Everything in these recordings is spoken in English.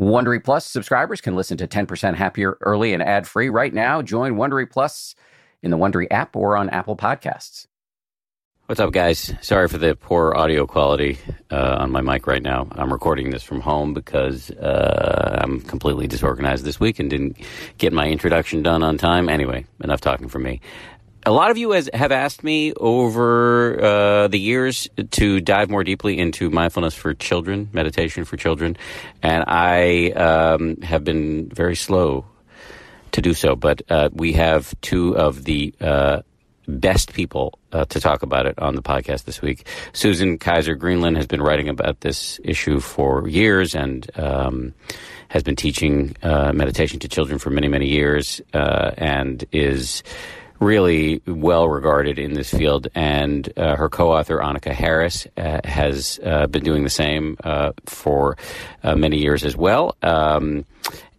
Wondery Plus subscribers can listen to 10% Happier early and ad free right now. Join Wondery Plus in the Wondery app or on Apple Podcasts. What's up, guys? Sorry for the poor audio quality uh, on my mic right now. I'm recording this from home because uh, I'm completely disorganized this week and didn't get my introduction done on time. Anyway, enough talking for me a lot of you has, have asked me over uh, the years to dive more deeply into mindfulness for children, meditation for children, and I um, have been very slow to do so. But uh, we have two of the uh, best people uh, to talk about it on the podcast this week. Susan Kaiser Greenland has been writing about this issue for years and. Um, has been teaching uh, meditation to children for many, many years, uh, and is really well regarded in this field, and uh, her co-author Annaka Harris uh, has uh, been doing the same uh, for uh, many years as well. Um,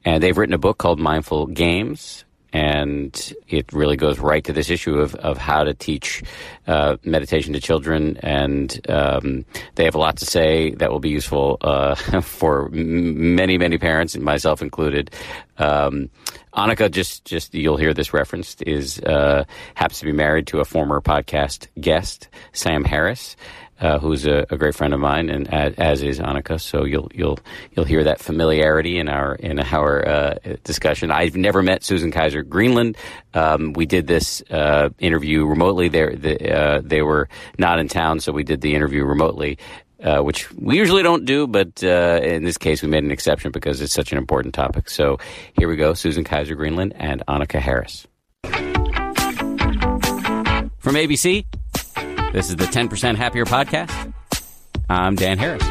and they've written a book called Mindful Games, and it really goes right to this issue of, of how to teach uh, meditation to children. And um, they have a lot to say that will be useful uh, for many, many parents, myself included. Um, Annaka, just just you'll hear this referenced, is uh, happens to be married to a former podcast guest, Sam Harris uh, who's a, a, great friend of mine, and as, as, is Annaka. So you'll you'll you'll hear that familiarity in our in our uh, discussion. I've never met Susan Kaiser Greenland. Um, we did this uh, interview remotely. They the, uh, they were not in town, so we did the interview remotely. Uh, which we usually don't do, but uh, in this case, we made an exception because it's such an important topic. So here we go Susan Kaiser Greenland and Annaka Harris. From ABC, this is the 10% Happier Podcast. I'm Dan Harris.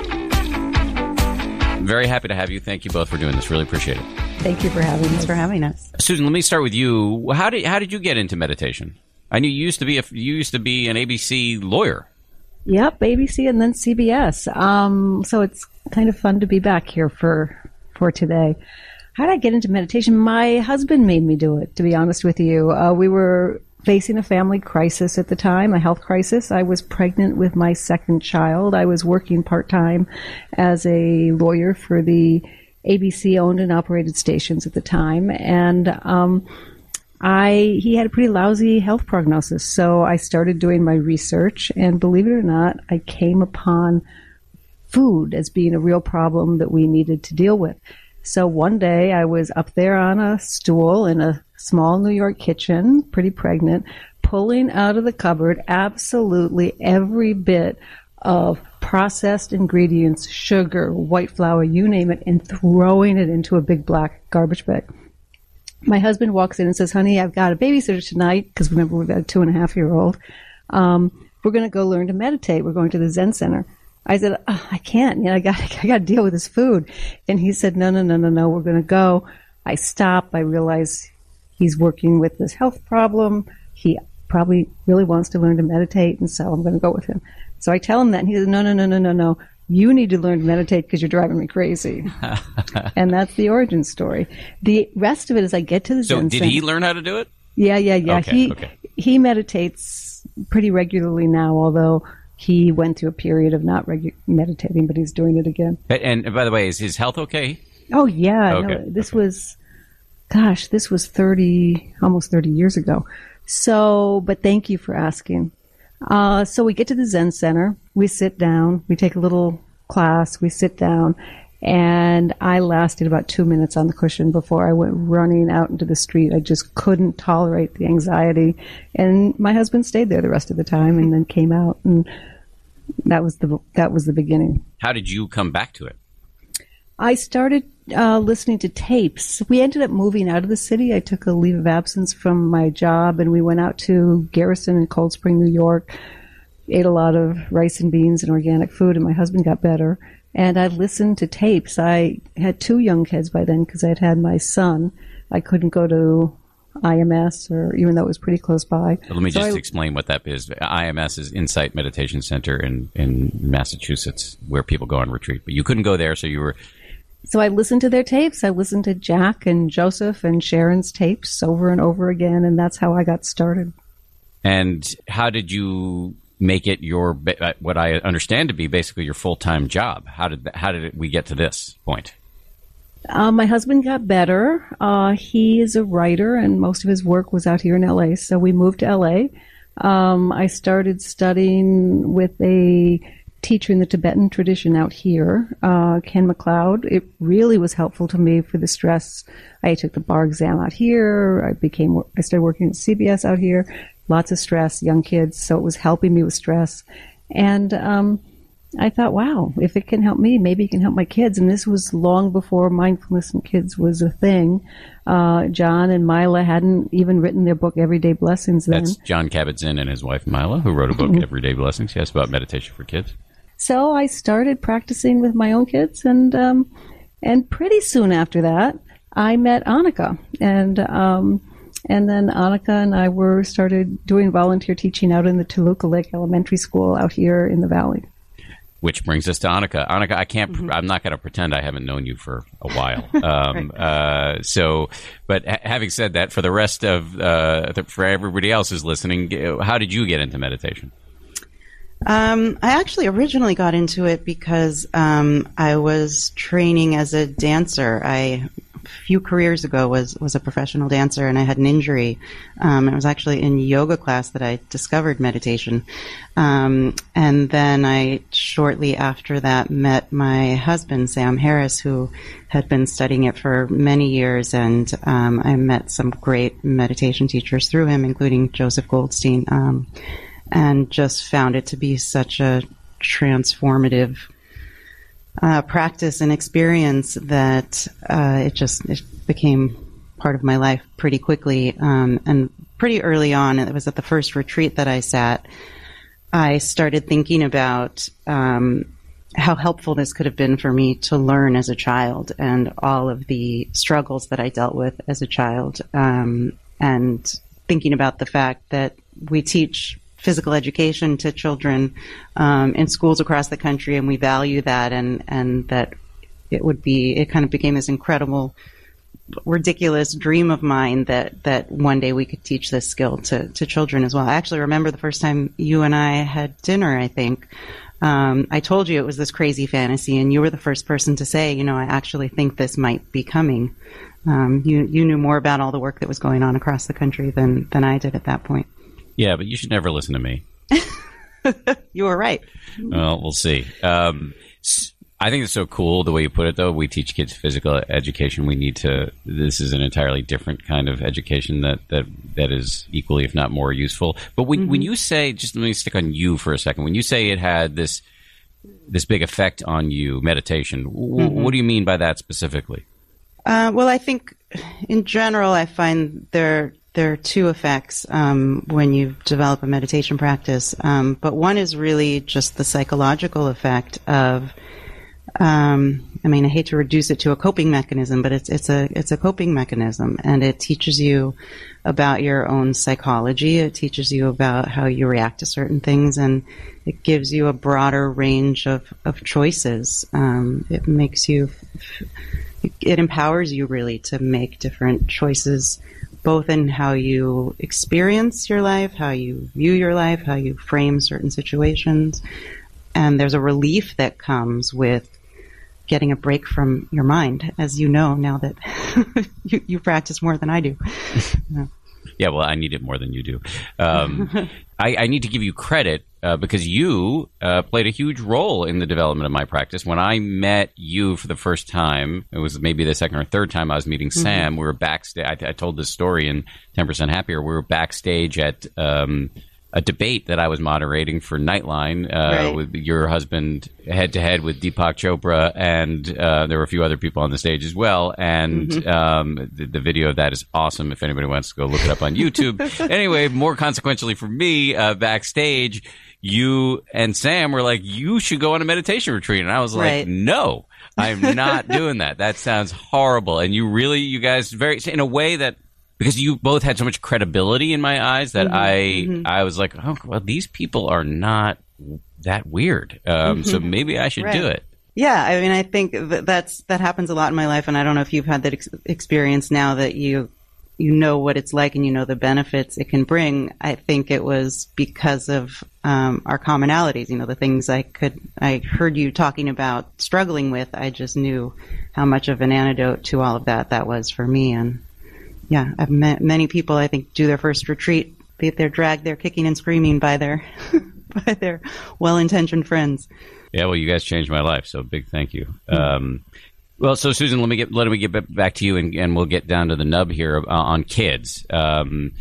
Very happy to have you. Thank you both for doing this. Really appreciate it. Thank you for having us. for having us. Susan, let me start with you. How did how did you get into meditation? I knew you used to be a, you used to be an ABC lawyer. Yep, ABC and then CBS. Um, so it's kind of fun to be back here for for today. How did I get into meditation? My husband made me do it. To be honest with you, uh, we were facing a family crisis at the time, a health crisis. I was pregnant with my second child. I was working part time as a lawyer for the ABC owned and operated stations at the time, and um, I he had a pretty lousy health prognosis. So I started doing my research, and believe it or not, I came upon food as being a real problem that we needed to deal with. So one day I was up there on a stool in a small New York kitchen, pretty pregnant, pulling out of the cupboard absolutely every bit of processed ingredients, sugar, white flour, you name it, and throwing it into a big black garbage bag. My husband walks in and says, honey, I've got a babysitter tonight, because remember we've got a two and a half year old. Um, we're going to go learn to meditate. We're going to the Zen Center. I said, oh, I can't. You know, I got, I got to deal with this food. And he said, no, no, no, no, no. We're going to go. I stop. I realize he's working with this health problem. He probably really wants to learn to meditate. And so I'm going to go with him. So I tell him that and he says, no, no, no, no, no, no. You need to learn to meditate because you're driving me crazy. and that's the origin story. The rest of it is I get to the so Zen did Center. he learn how to do it? Yeah, yeah, yeah. Okay, he okay. he meditates pretty regularly now, although he went through a period of not regu- meditating, but he's doing it again. And, and by the way, is his health okay? Oh yeah, Okay, no, this okay. was, gosh, this was thirty, almost thirty years ago. So, but thank you for asking. Uh, so we get to the Zen Center, we sit down, we take a little class, we sit down, and I lasted about two minutes on the cushion before I went running out into the street. I just couldn't tolerate the anxiety, and my husband stayed there the rest of the time, and then came out, and that was the that was the beginning. How did you come back to it? I started uh, listening to tapes. We ended up moving out of the city. I took a leave of absence from my job, and we went out to Garrison and Cold Spring, New York. Ate a lot of rice and beans and organic food, and my husband got better. And I listened to tapes. I had two young kids by then because I'd had my son. I couldn't go to IMS, or even though it was pretty close by. So let me So just I- explain what that is. IMS is Insight Meditation Center in, in Massachusetts, where people go on retreat. But you couldn't go there, so you were So I listened to their tapes. I listened to Jack and Joseph and Sharon's tapes over and over again, and that's how I got started. And how did you make it your uh, what I understand to be basically your full time job? How did how did we get to this point? Uh, my husband got better. Uh, he is a writer, and most of his work was out here in LA. So we moved to LA. Um, I started studying with a teacher in the Tibetan tradition out here, uh, Ken McLeod. It really was helpful to me for the stress. I took the bar exam out here. I became, I started working at CBS out here. Lots of stress, young kids. So it was helping me with stress. And, um, I thought, wow, if it can help me, maybe it can help my kids. And this was long before mindfulness and kids was a thing. Uh, Jon and Mila hadn't even written their book, Everyday Blessings, then. That's Jon Kabat-Zinn and his wife, Mila, who wrote a book, Everyday Blessings, yes, about meditation for kids. So I started practicing with my own kids, and um, and pretty soon after that, I met Annaka, and um, and then Annaka and I were started doing volunteer teaching out in the Toluca Lake Elementary School out here in the valley. Which brings us to Annaka. Annaka, I can't. Mm-hmm. I'm not going to pretend I haven't known you for a while. Um, right. uh, so, but ha- having said that, for the rest of uh, for everybody else who's listening, how did you get into meditation? Um, I actually originally got into it because um, I was training as a dancer. I a few careers ago was was a professional dancer, and I had an injury. Um, it was actually in yoga class that I discovered meditation, um, and then I shortly after that met my husband Sam Harris, who had been studying it for many years, and um, I met some great meditation teachers through him, including Joseph Goldstein um, and just found it to be such a transformative uh, practice and experience that uh, it just it became part of my life pretty quickly um, and pretty early on. It was at the first retreat that I sat. I started thinking about um, how helpful this could have been for me to learn as a child and all of the struggles that I dealt with as a child, um, and thinking about the fact that we teach physical education to children um, in schools across the country, and we value that, and and that it would be it kind of became this incredible ridiculous dream of mine that that one day we could teach this skill to to children as well. I actually remember the first time you and I had dinner. I think um, I told you it was this crazy fantasy, and you were the first person to say, you know, I actually think this might be coming. Um, you you knew more about all the work that was going on across the country than than I did at that point. Yeah, but you should never listen to me. you were right. Well, we'll see. Um, I think it's so cool the way you put it, though. We teach kids physical education. We need to. This is an entirely different kind of education that that that is equally, if not more, useful. But when mm-hmm. when you say, just let me stick on you for a second. When you say it had this this big effect on you, meditation, mm-hmm. what do you mean by that specifically? Uh, well, I think in general, I find there there are two effects um, when you develop a meditation practice, um, but one is really just the psychological effect of. Um, I mean, I hate to reduce it to a coping mechanism, but it's it's a it's a coping mechanism, and it teaches you about your own psychology. It teaches you about how you react to certain things, and it gives you a broader range of of choices. Um, it makes you, it empowers you really to make different choices both in how you experience your life, how you view your life, how you frame certain situations. And there's a relief that comes with getting a break from your mind, as you know now that you, you practice more than I do. Yeah, well, I need it more than you do. Um, I, I, need to give you credit uh, because you uh, played a huge role in the development of my practice. When I met you for the first time, it was maybe the second or third time I was meeting mm-hmm. Sam. We were backstage. I, I, told this story in Ten Percent Happier. We were backstage at. Um, a debate that I was moderating for Nightline uh, right. with your husband head to head with Deepak Chopra, and uh, there were a few other people on the stage as well. And mm-hmm. um, the, the, video of that is awesome. If anybody wants to go look it up on YouTube. anyway, more consequentially for me, uh, backstage, you and Sam were like, "You should go on a meditation retreat," and I was like, right. "No." I'm not doing that. That sounds horrible. And you really, you guys, very in a way that because you both had so much credibility in my eyes that mm-hmm, I mm-hmm. I was like, oh well, these people are not that weird. Um, mm-hmm. So maybe I should right. do it. Yeah, I mean, I think that that's that happens a lot in my life, and I don't know if you've had that ex- experience now that you you know what it's like and you know the benefits it can bring. I think it was because of um, our commonalities. You know, the things I could, I heard you talking about struggling with. I just knew how much of an antidote to all of that that was for me. And yeah, I've met many people. I think do their first retreat. They're dragged they're kicking and screaming by their by their well-intentioned friends. Yeah, well, you guys changed my life, so big thank you. Um, well, so Susan, let me get let me get back to you, and, and we'll get down to the nub here uh, on kids. Um,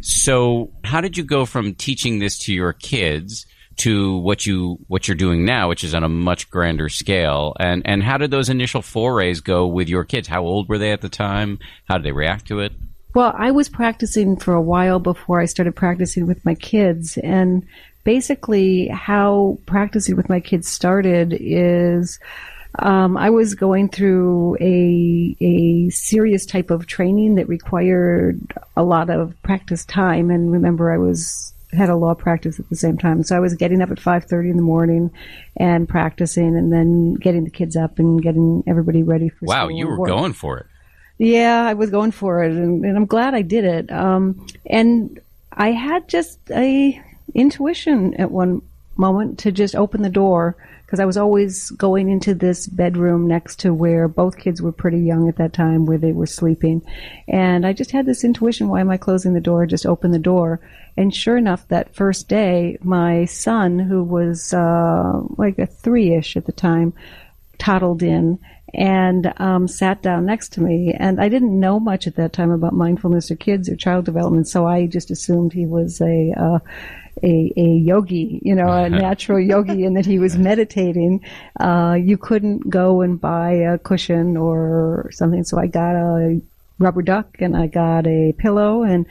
so, how did you go from teaching this to your kids to what you what you're doing now, which is on a much grander scale? And and how did those initial forays go with your kids? How old were they at the time? How did they react to it? Well, I was practicing for a while before I started practicing with my kids, and basically how practicing with my kids started is um, I was going through a a serious type of training that required a lot of practice time. And remember, I was had a law practice at the same time, so I was getting up at five thirty in the morning and practicing, and then getting the kids up and getting everybody ready for. School. Wow, you were going for it. Yeah, I was going for it, and, and I'm glad I did it. Um, and I had just a intuition at one moment to just open the door because I was always going into this bedroom next to where both kids were pretty young at that time, where they were sleeping. And I just had this intuition why am I closing the door? Just open the door. And sure enough, that first day, my son, who was uh, like a three ish at the time, toddled in and um, sat down next to me. And I didn't know much at that time about mindfulness or kids or child development, so I just assumed he was a uh, a, a yogi, you know, a natural yogi, and that he was meditating. Uh, you couldn't go and buy a cushion or something, so I got a rubber duck and I got a pillow and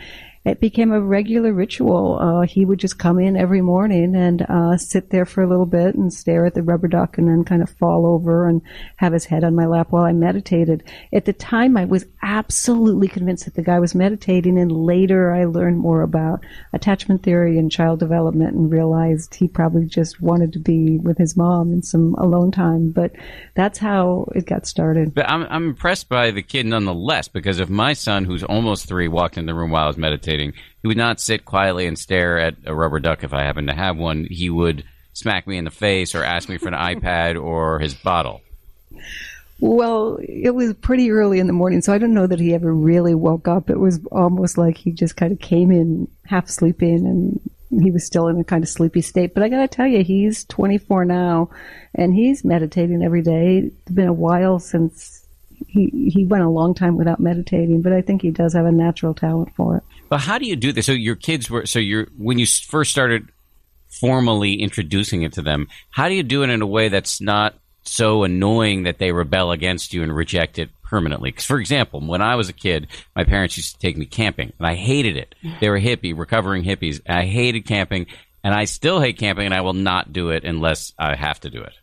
it became a regular ritual. Uh, he would just come in every morning and uh, sit there for a little bit and stare at the rubber duck and then kind of fall over and have his head on my lap while I meditated. At the time, I was absolutely convinced that the guy was meditating, and later I learned more about attachment theory and child development and realized he probably just wanted to be with his mom in some alone time. But that's how it got started. But I'm, I'm impressed by the kid nonetheless because if my son, who's almost three, walked in the room while I was meditating, meditating, he would not sit quietly and stare at a rubber duck if I happened to have one. He would smack me in the face or ask me for an iPad or his bottle. Well, it was pretty early in the morning, so I don't know that he ever really woke up. It was almost like he just kind of came in half sleeping and he was still in a kind of sleepy state. But I got to tell you, he's 24 now and he's meditating every day. It's been a while since he he went a long time without meditating, but I think he does have a natural talent for it. But how do you do this? So your kids were so you're when you first started formally introducing it to them. How do you do it in a way that's not so annoying that they rebel against you and reject it permanently? Because, for example, when I was a kid, my parents used to take me camping, and I hated it. They were hippie, recovering hippies. I hated camping, and I still hate camping, and I will not do it unless I have to do it.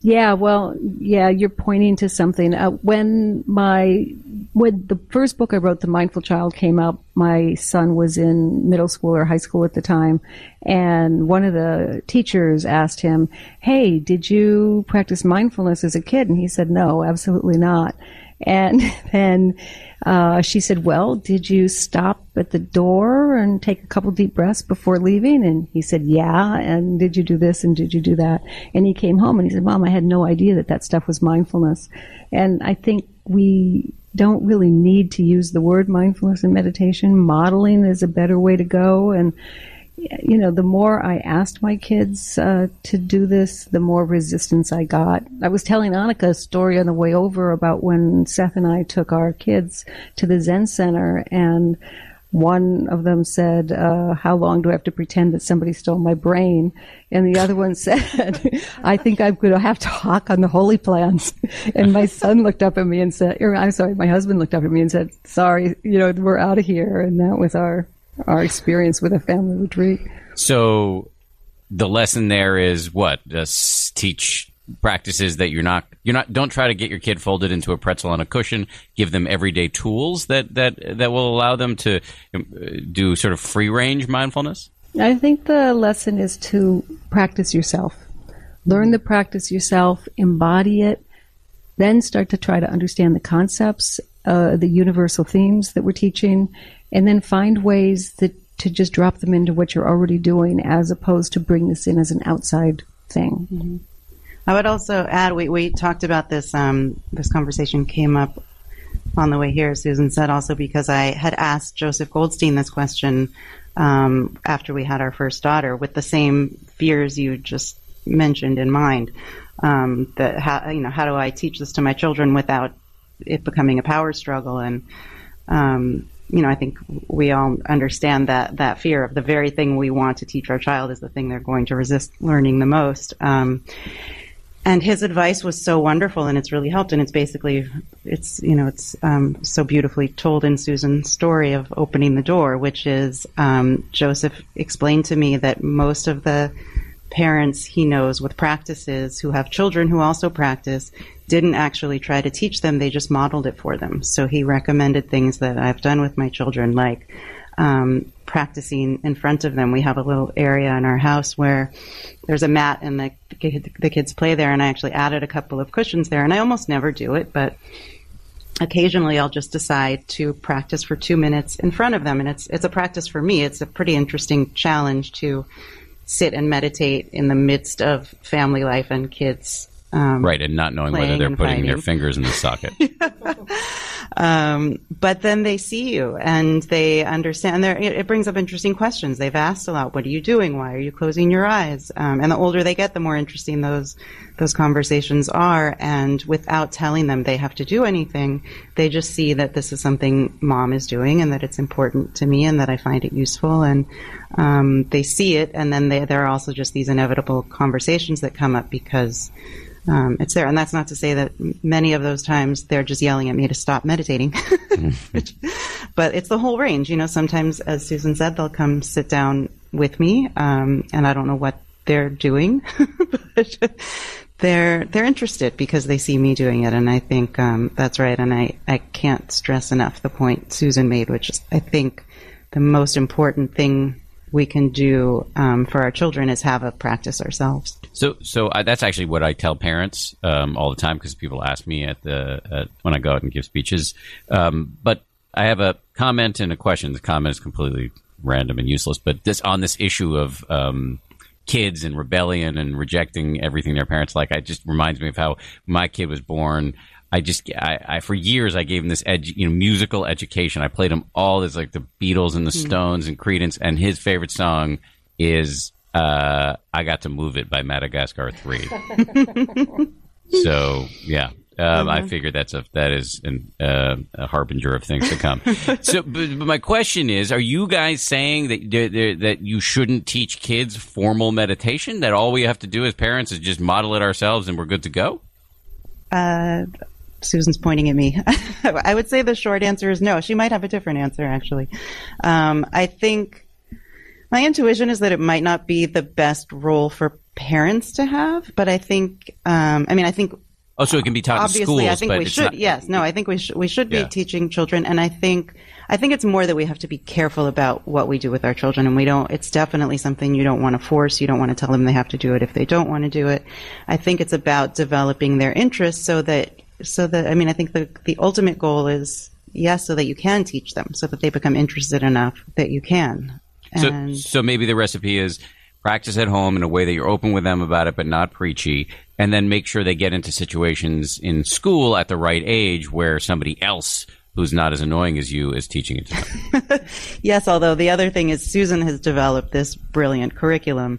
Yeah, well, yeah, you're pointing to something. Uh, when my when the first book I wrote, The Mindful Child, came out, my son was in middle school or high school at the time, and one of the teachers asked him, "Hey, did you practice mindfulness as a kid?" And he said, "No, absolutely not." And then uh, she said, Well, did you stop at the door and take a couple deep breaths before leaving? And he said, Yeah. And did you do this and did you do that? And he came home and he said, Mom, I had no idea that that stuff was mindfulness. And I think we don't really need to use the word mindfulness and meditation. Modeling is a better way to go. And you know, the more I asked my kids uh, to do this, the more resistance I got. I was telling Annaka a story on the way over about when Seth and I took our kids to the Zen Center, and one of them said, uh, How long do I have to pretend that somebody stole my brain? And the other one said, I think I'm going to have to hawk on the holy plants. And my son looked up at me and said, I'm sorry, my husband looked up at me and said, Sorry, you know, we're out of here. And that was our our experience with a family retreat. So the lesson there is what? Just teach practices that you're not you're not don't try to get your kid folded into a pretzel on a cushion give them everyday tools that that that will allow them to um, do sort of free range mindfulness i think the lesson is to practice yourself learn the practice yourself embody it then start to try to understand the concepts uh, the universal themes that we're teaching, and then find ways that to just drop them into what you're already doing, as opposed to bring this in as an outside thing. Mm-hmm. I would also add we, we talked about this. Um, this conversation came up on the way here. Susan said also because I had asked Joseph Goldstein this question um, after we had our first daughter, with the same fears you just mentioned in mind. Um, that how you know how do I teach this to my children without it becoming a power struggle and um, you know, I think we all understand that that fear of the very thing we want to teach our child is the thing they're going to resist learning the most. Um, and his advice was so wonderful, and it's really helped. And it's basically, it's you know, it's um, so beautifully told in Susan's story of opening the door, which is um, Joseph explained to me that most of the parents he knows with practices who have children who also practice didn't actually try to teach them, they just modeled it for them. So he recommended things that I've done with my children, like um, practicing in front of them. We have a little area in our house where there's a mat and the, the kids play there, and I actually added a couple of cushions there, and I almost never do it, but occasionally I'll just decide to practice for two minutes in front of them, and it's it's a practice for me. It's a pretty interesting challenge to sit and meditate in the midst of family life and kids um, right, and not knowing whether they're putting fighting. their fingers in the socket. um, but then they see you and they understand. It, it, brings up interesting questions. They've asked a lot. What are you doing? Why are you closing your eyes? Um, and the older they get, the more interesting those those conversations are. And without telling them they have to do anything, they just see that this is something mom is doing and that it's important to me and that I find it useful. And um, they see it, and then they, there are also just these inevitable conversations that come up because um, it's there. And that's not to say that many of those times they're just yelling at me to stop meditating. but it's the whole range. You know, sometimes, as Susan said, they'll come sit down with me, um, and I don't know what they're doing, but they're they're interested because they see me doing it, and I think um, that's right. And I I can't stress enough the point Susan made, which is I think the most important thing we can do um, for our children is have a practice ourselves. So, so I, that's actually what I tell parents um, all the time because people ask me at the at, when I go out and give speeches. Um, but I have a comment and a question. The comment is completely random and useless, but this on this issue of um, kids and rebellion and rejecting everything their parents like. It just reminds me of how my kid was born. I just, I, I, for years, I gave him this, edu, you know, musical education. I played him all this, like the Beatles and the hmm. Stones and Creedence, and his favorite song is uh, "I Got to Move It" by Madagascar Three. so yeah, um, I mm-hmm. figure that's a that is an, uh, a harbinger of things to come. so, but, but, my question is: Are you guys saying that that you shouldn't teach kids formal meditation? That all we have to do as parents is just model it ourselves, and we're good to go? Uh, Susan's pointing at me. I would say the short answer is no. She might have a different answer, actually. Um, I think my intuition is that it might not be the best role for parents to have, but I think, um, I mean, I think. Oh, so it can be taught obviously, in schools, I think we should. Not, yes, no, I think we should. We should be yeah. teaching children, and I think, I think it's more that we have to be careful about what we do with our children, and we don't. It's definitely something you don't want to force. You don't want to tell them they have to do it if they don't want to do it. I think it's about developing their interests so that so that I mean, I think the the ultimate goal is yes, so that you can teach them, so that they become interested enough that you can. And so, so maybe the recipe is practice at home in a way that you're open with them about it, but not preachy, and then make sure they get into situations in school at the right age where somebody else who's not as annoying as you is teaching it to them. yes, although the other thing is Susan has developed this brilliant curriculum,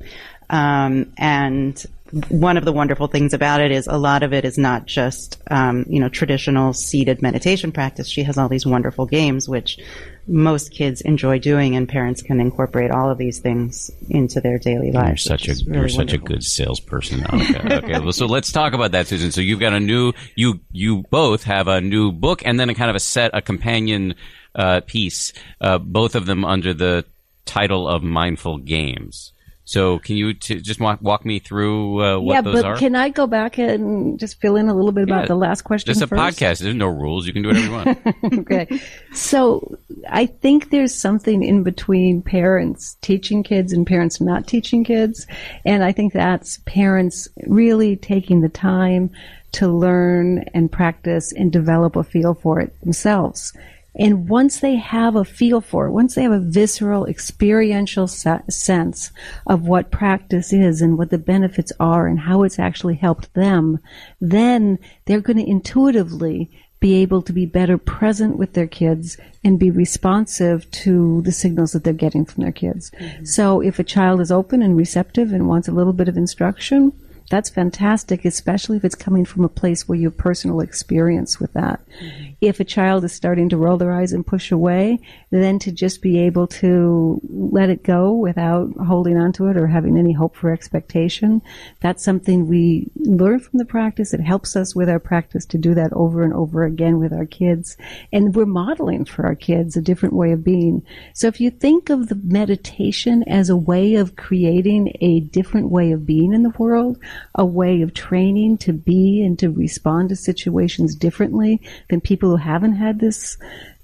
um, and one of the wonderful things about it is a lot of it is not just um, you know traditional seated meditation practice. She has all these wonderful games which most kids enjoy doing, and parents can incorporate all of these things into their daily lives. You're such a really you're such a good salesperson. Okay, okay. well, so let's talk about that, Susan. So you've got a new you you both have a new book, and then a kind of a set a companion uh, piece, uh, both of them under the title of Mindful Games. So can you t- just walk, walk me through uh, what yeah, those are? Yeah, can I go back and just fill in a little bit about yeah, the last question? It's a first? podcast. There's no rules. You can do whatever you want. okay. So I think there's something in between parents teaching kids and parents not teaching kids, and I think that's parents really taking the time to learn and practice and develop a feel for it themselves. And once they have a feel for it, once they have a visceral, experiential se- sense of what practice is and what the benefits are and how it's actually helped them, then they're going to intuitively be able to be better present with their kids and be responsive to the signals that they're getting from their kids. Mm-hmm. So if a child is open and receptive and wants a little bit of instruction, that's fantastic, especially if it's coming from a place where you have personal experience with that. Mm-hmm. If a child is starting to roll their eyes and push away, then to just be able to let it go without holding on to it or having any hope for expectation, that's something we learn from the practice. It helps us with our practice to do that over and over again with our kids. And we're modeling for our kids a different way of being. So if you think of the meditation as a way of creating a different way of being in the world, a way of training to be and to respond to situations differently than people who haven't had this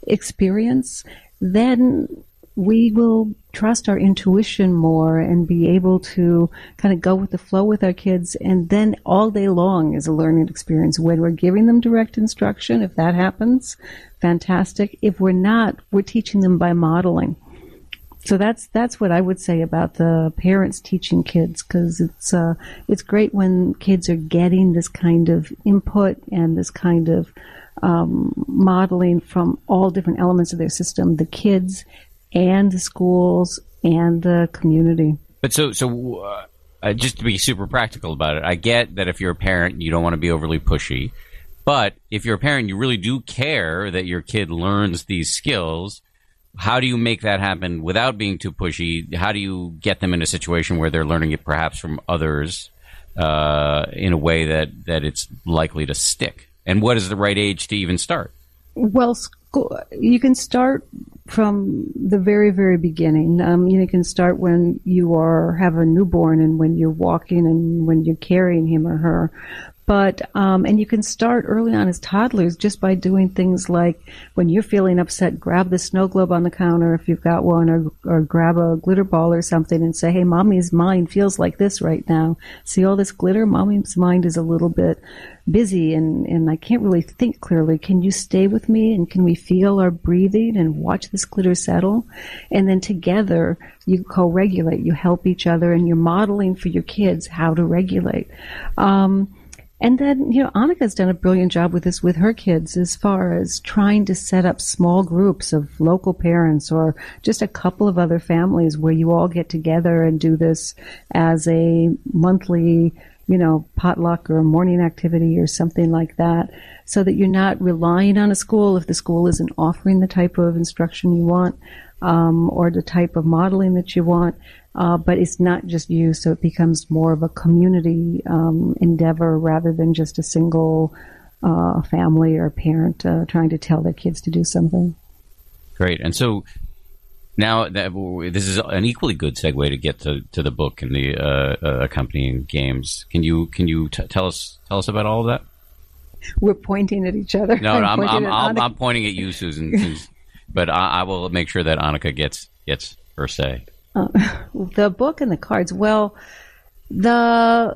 experience, then we will trust our intuition more and be able to kind of go with the flow with our kids. And then all day long is a learning experience. When we're giving them direct instruction, if that happens, fantastic. If we're not, we're teaching them by modeling. So that's that's what I would say about the parents teaching kids because it's uh, it's great when kids are getting this kind of input and this kind of um, modeling from all different elements of their system, the kids and the schools and the community. But so so uh, uh, just to be super practical about it, I get that if you're a parent, you don't want to be overly pushy. But if you're a parent, you really do care that your kid learns these skills how do you make that happen without being too pushy? How do you get them in a situation where they're learning it perhaps from others uh, in a way that, that it's likely to stick? And what is the right age to even start? Well, school, you can start from the very, very beginning. Um, you can start when you are have a newborn and when you're walking and when you're carrying him or her. But um, and you can start early on as toddlers just by doing things like when you're feeling upset, grab the snow globe on the counter if you've got one, or or grab a glitter ball or something and say, "Hey, mommy's mind feels like this right now. See all this glitter? Mommy's mind is a little bit busy and and I can't really think clearly. Can you stay with me and can we feel our breathing and watch this glitter settle? And then together you co-regulate. You help each other, and you're modeling for your kids how to regulate." Um, and then, you know, Annaka's done a brilliant job with this with her kids as far as trying to set up small groups of local parents or just a couple of other families where you all get together and do this as a monthly, you know, potluck or a morning activity or something like that. So that you're not relying on a school if the school isn't offering the type of instruction you want um, or the type of modeling that you want uh, but it's not just you, so it becomes more of a community um, endeavor rather than just a single uh, family or parent uh, trying to tell their kids to do something. Great, and so now that this is an equally good segue to get to, to the book and the uh, uh, accompanying games. Can you can you t- tell us tell us about all of that? We're pointing at each other. No, no I'm, I'm, I'm, I'm, pointing at you, Susan. but I, I will make sure that Annaka gets gets her say. Uh, the book and the cards. Well, the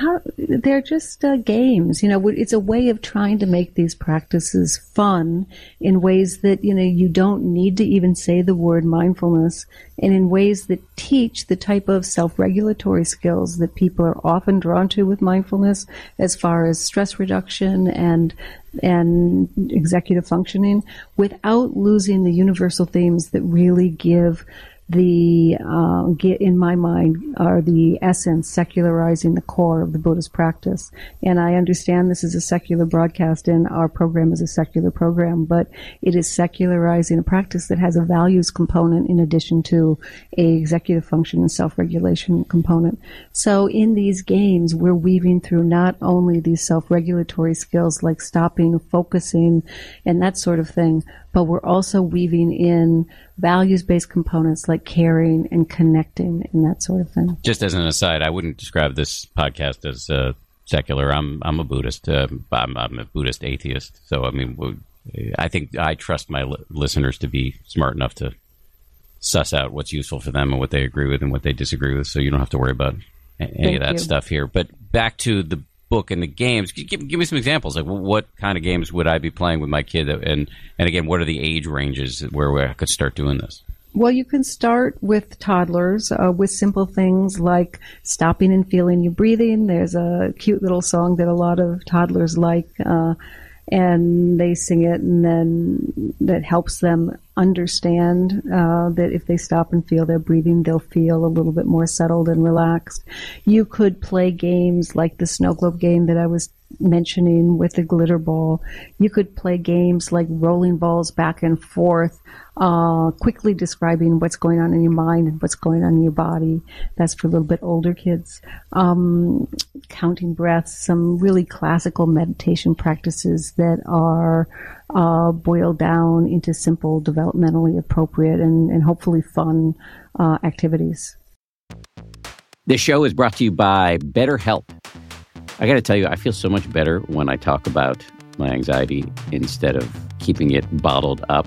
how they're just uh, games you know it's a way of trying to make these practices fun in ways that you know you don't need to even say the word mindfulness and in ways that teach the type of self-regulatory skills that people are often drawn to with mindfulness as far as stress reduction and and executive functioning without losing the universal themes that really give the uh, get in my mind are the essence secularizing the core of the Buddhist practice. And I understand this is a secular broadcast and our program is a secular program, but it is secularizing a practice that has a values component in addition to a executive function and self-regulation component. So in these games, we're weaving through not only these self-regulatory skills like stopping, focusing, and that sort of thing, but we're also weaving in values based components like caring and connecting and that sort of thing. Just as an aside, I wouldn't describe this podcast as uh, secular. I'm I'm a Buddhist. Uh, I'm, I'm, a Buddhist atheist. So I mean, I think I trust my li- listeners to be smart enough to suss out what's useful for them and what they agree with and what they disagree with. So you don't have to worry about any Thank of that you. stuff here. But back to the book and the games. Give, give me some examples. Like, what kind of games would I be playing with my kid? And and again, what are the age ranges where I could start doing this? Well, you can start with toddlers uh, with simple things like stopping and feeling your breathing. There's a cute little song that a lot of toddlers like. Uh, and they sing it, and then that helps them understand uh, that if they stop and feel their breathing, they'll feel a little bit more settled and relaxed. You could play games like the snow globe game that I was mentioning with the glitter ball. You could play games like rolling balls back and forth, uh, quickly describing what's going on in your mind and what's going on in your body. That's for a little bit older kids. Um, counting breaths, some really classical meditation practices that are uh, boiled down into simple, developmentally appropriate, and, and hopefully fun uh, activities. This show is brought to you by BetterHelp. I got to tell you, I feel so much better when I talk about my anxiety instead of keeping it bottled up.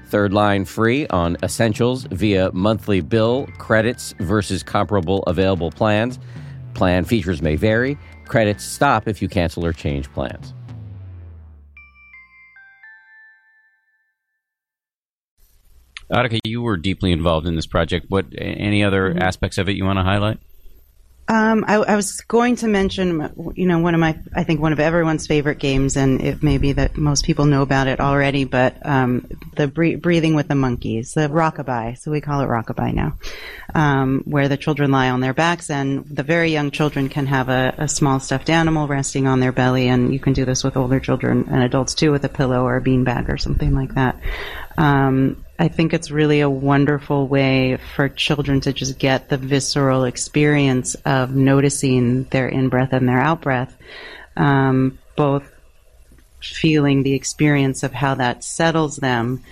Third line free on essentials via monthly bill credits versus comparable available plans. Plan features may vary. Credits stop if you cancel or change plans. Annaka, you were deeply involved in this project. What any other mm-hmm. aspects of it you want to highlight? Um, I, I, was going to mention, you know, one of my, I think one of everyone's favorite games, and it may be that most people know about it already, but um, the bre- breathing with the monkeys, the rockabye, so we call it rockabye now, um, where the children lie on their backs, and the very young children can have a, a, small stuffed animal resting on their belly, and you can do this with older children and adults too, with a pillow or a beanbag or something like that. I think it's really a wonderful way for children to just get the visceral experience of noticing their in breath and their out breath, um, both feeling the experience of how that settles them,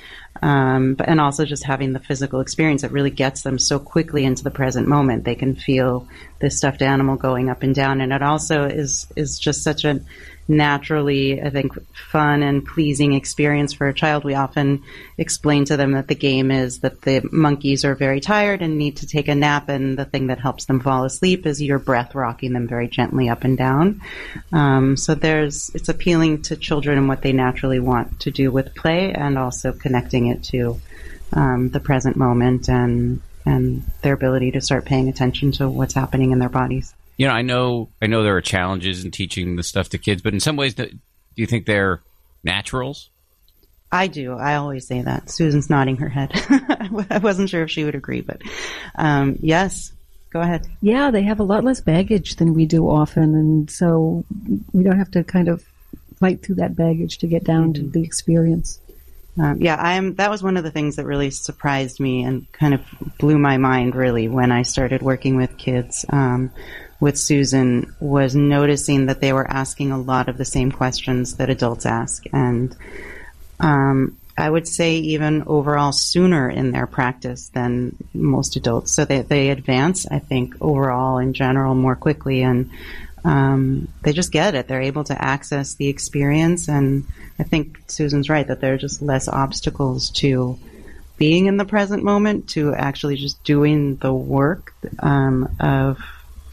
um, but, and also just having the physical experience that really gets them so quickly into the present moment. They can feel this stuffed animal going up and down, and it also is is just such a naturally, I think, fun and pleasing experience for a child. We often explain to them that the game is that the monkeys are very tired and need to take a nap, and the thing that helps them fall asleep is your breath rocking them very gently up and down. Um, so there's it's appealing to children and what they naturally want to do with play, and also connecting it to um, the present moment and and their ability to start paying attention to what's happening in their bodies you know, I know, I know there are challenges in teaching this stuff to kids, but in some ways, do you think they're naturals? I do. I always say that. Susan's nodding her head. I wasn't sure if she would agree, but um, yes, go ahead. Yeah, they have a lot less baggage than we do often, and so we don't have to kind of fight through that baggage to get down mm-hmm. to the experience. Um, yeah, I'm. That was one of the things that really surprised me and kind of blew my mind, really, when I started working with kids. Um, with Susan was noticing that they were asking a lot of the same questions that adults ask. And um, I would say even overall sooner in their practice than most adults. So they, they advance, I think, overall in general more quickly and um, they just get it. They're able to access the experience. And I think Susan's right that there are just less obstacles to being in the present moment, to actually just doing the work um, of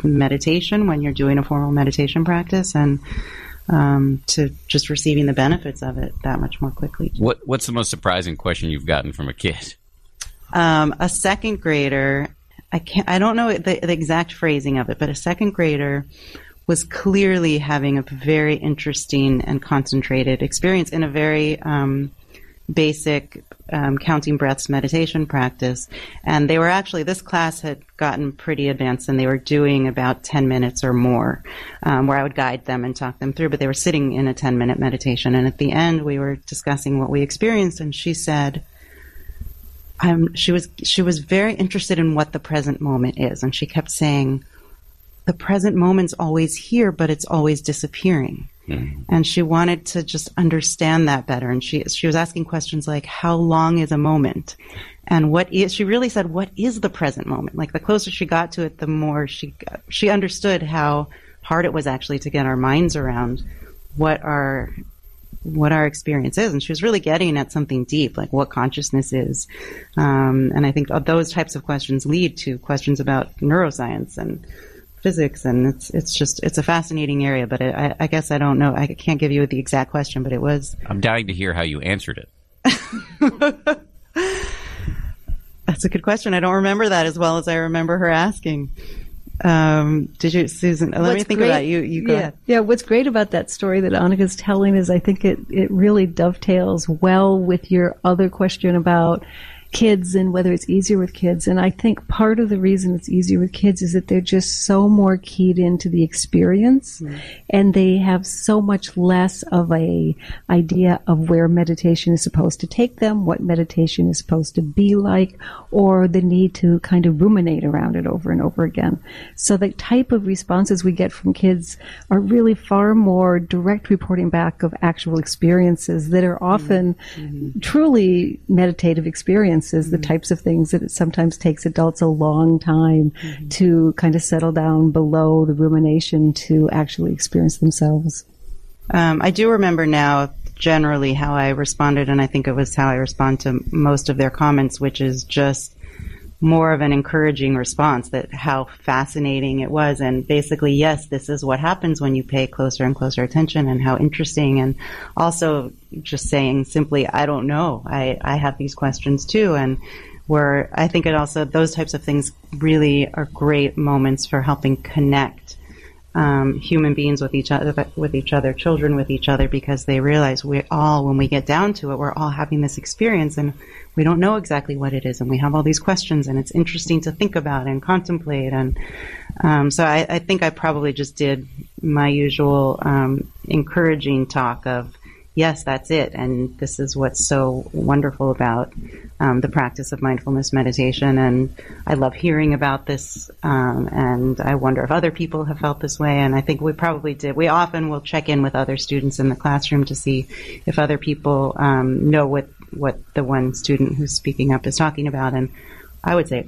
meditation when you're doing a formal meditation practice and um, to just receiving the benefits of it that much more quickly. What What's the most surprising question you've gotten from a kid? Um, a second grader, I can't, I don't know the, the exact phrasing of it, but a second grader was clearly having a very interesting and concentrated experience in a very um, basic um, counting breaths meditation practice. And they were actually, this class had gotten pretty advanced and they were doing about 10 minutes or more, um, where I would guide them and talk them through, but they were sitting in a 10 minute meditation. And at the end, we were discussing what we experienced, and she said, um, she was she was very interested in what the present moment is, and she kept saying, "The present moment's always here, but it's always disappearing." Mm-hmm. And she wanted to just understand that better. And she, she was asking questions like, how long is a moment? And what is, she really said, what is the present moment? Like the closer she got to it, the more she, she understood how hard it was actually to get our minds around what our, what our experience is. And she was really getting at something deep, like what consciousness is. Um, and I think those types of questions lead to questions about neuroscience and, physics, and it's it's just it's a fascinating area. But it, I, I, guess I don't know. I can't give you the exact question, but it was. I'm dying to hear how you answered it. That's a good question. I don't remember that as well as I remember her asking. Um, did you, Susan? Let what's me think great, about you. You go yeah, ahead. Yeah. What's great about that story that Annaka's telling is I think it it really dovetails well with your other question about kids and whether it's easier with kids. And I think part of the reason it's easier with kids is that they're just so more keyed into the experience mm. and they have so much less of a idea of where meditation is supposed to take them, what meditation is supposed to be like, or the need to kind of ruminate around it over and over again. So the type of responses we get from kids are really far more direct reporting back of actual experiences that are often mm-hmm. truly meditative experiences experiences, mm-hmm. the types of things that it sometimes takes adults a long time mm-hmm. to kind of settle down below the rumination to actually experience themselves. Um, I do remember now generally how I responded, and I think it was how I respond to most of their comments, which is just more of an encouraging response that how fascinating it was. And basically yes this is what happens when you pay closer and closer attention and how interesting. And also just saying simply i don't know. I i have these questions too. And where i think it also those types of things really are great moments for helping connect um, human beings with each other, with each other, children with each other, because they realize we all, when we get down to it, we're all having this experience, and we don't know exactly what it is, and we have all these questions, and it's interesting to think about and contemplate, and um, so I, I, think I probably just did my usual um, encouraging talk of yes, that's it. And this is what's so wonderful about um, the practice of mindfulness meditation. And I love hearing about this. Um, and I wonder if other people have felt this way. And I think we probably did. We often will check in with other students in the classroom to see if other people um, know what, what the one student who's speaking up is talking about. And I would say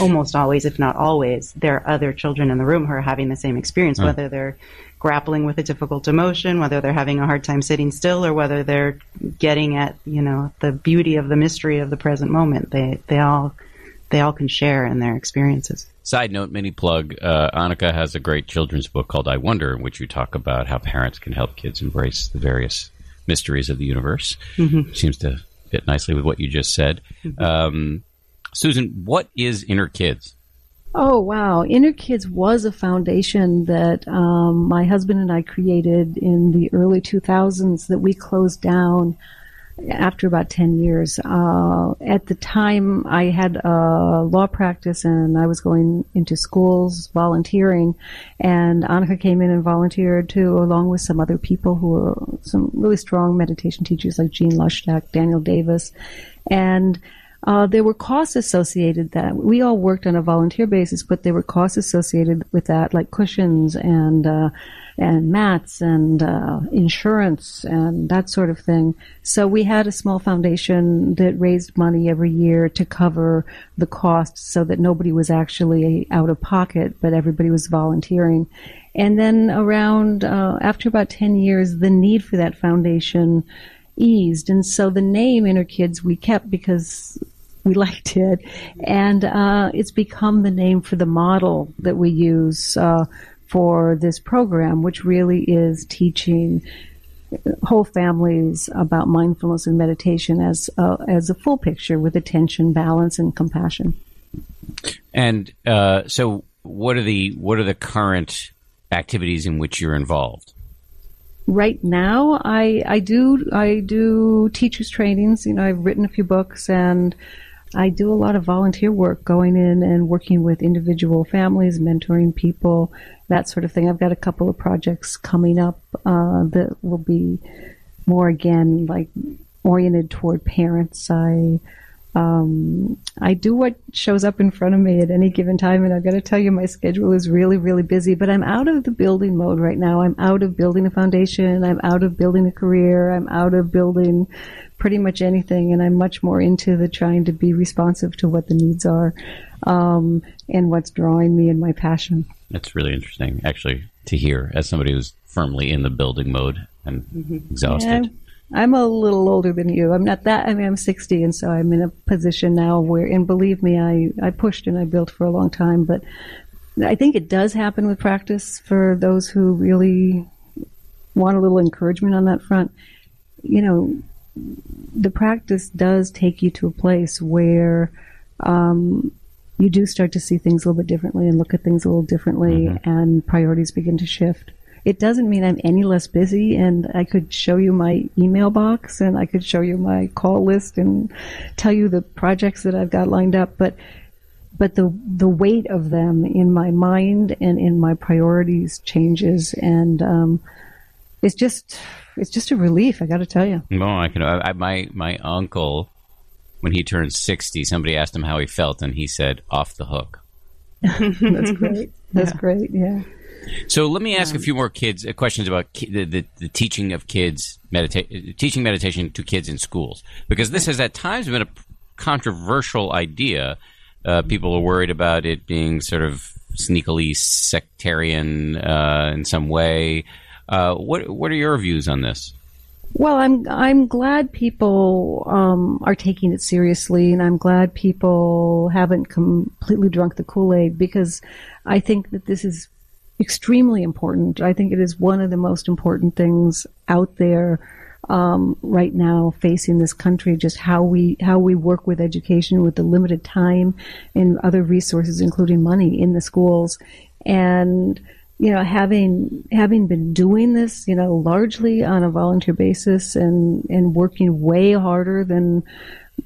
almost always, if not always, there are other children in the room who are having the same experience, whether they're grappling with a difficult emotion, whether they're having a hard time sitting still or whether they're getting at, you know, the beauty of the mystery of the present moment. They, they all, they all can share in their experiences. Side note, mini plug, uh, Annaka has a great children's book called I Wonder, in which you talk about how parents can help kids embrace the various mysteries of the universe. Mm-hmm. Seems to fit nicely with what you just said. Mm-hmm. Um, Susan, what is Inner Kids? Oh, wow. Inner Kids was a foundation that um, my husband and I created in the early 2000s that we closed down after about 10 years. Uh, at the time, I had a law practice and I was going into schools volunteering, and Annaka came in and volunteered too, along with some other people who were some really strong meditation teachers like Jean Lushtak, Daniel Davis. And uh, there were costs associated that we all worked on a volunteer basis, but there were costs associated with that, like cushions and uh, and mats and uh, insurance and that sort of thing. So we had a small foundation that raised money every year to cover the costs, so that nobody was actually out of pocket, but everybody was volunteering. And then around uh, after about ten years, the need for that foundation eased. And so the name Inner Kids we kept because we liked it, and uh, it's become the name for the model that we use uh, for this program, which really is teaching whole families about mindfulness and meditation as a, as a full picture with attention, balance, and compassion. And uh, so, what are the what are the current activities in which you're involved? Right now, I I do I do teachers trainings. You know, I've written a few books and. I do a lot of volunteer work going in and working with individual families, mentoring people, that sort of thing. I've got a couple of projects coming up uh, that will be more again like oriented toward parents. I um, I do what shows up in front of me at any given time, and I've got to tell you, my schedule is really, really busy. But I'm out of the building mode right now. I'm out of building a foundation. I'm out of building a career. I'm out of building pretty much anything, and I'm much more into the trying to be responsive to what the needs are um, and what's drawing me and my passion. That's really interesting, actually, to hear as somebody who's firmly in the building mode and mm-hmm. exhausted. Yeah. I'm a little older than you. I'm not that. I mean, I'm 60, and so I'm in a position now where, and believe me, I I pushed and I built for a long time. But I think it does happen with practice for those who really want a little encouragement on that front. You know, the practice does take you to a place where um, you do start to see things a little bit differently and look at things a little differently, mm-hmm. and priorities begin to shift. It doesn't mean I'm any less busy, and I could show you my email box and I could show you my call list and tell you the projects that I've got lined up, but but the the weight of them in my mind and in my priorities changes, and um, it's just it's just a relief. I got to tell you. No, I can. I, my my uncle, when he turned sixty, somebody asked him how he felt, and he said, "Off the hook." That's great. That's yeah. great. Yeah. So let me ask a few more kids uh, questions about ki- the, the, the, teaching of kids medita- teaching meditation to kids in schools because this has at times been a controversial idea. Uh, people are worried about it being sort of sneakily sectarian uh, in some way. Uh, what what are your views on this? Well, I'm I'm glad people um, are taking it seriously, and I'm glad people haven't completely drunk the Kool Aid because I think that this is extremely important. I think it is one of the most important things out there um, right now facing this country. Just how we how we work with education with the limited time and other resources, including money in the schools, and you know having having been doing this you know largely on a volunteer basis and and working way harder than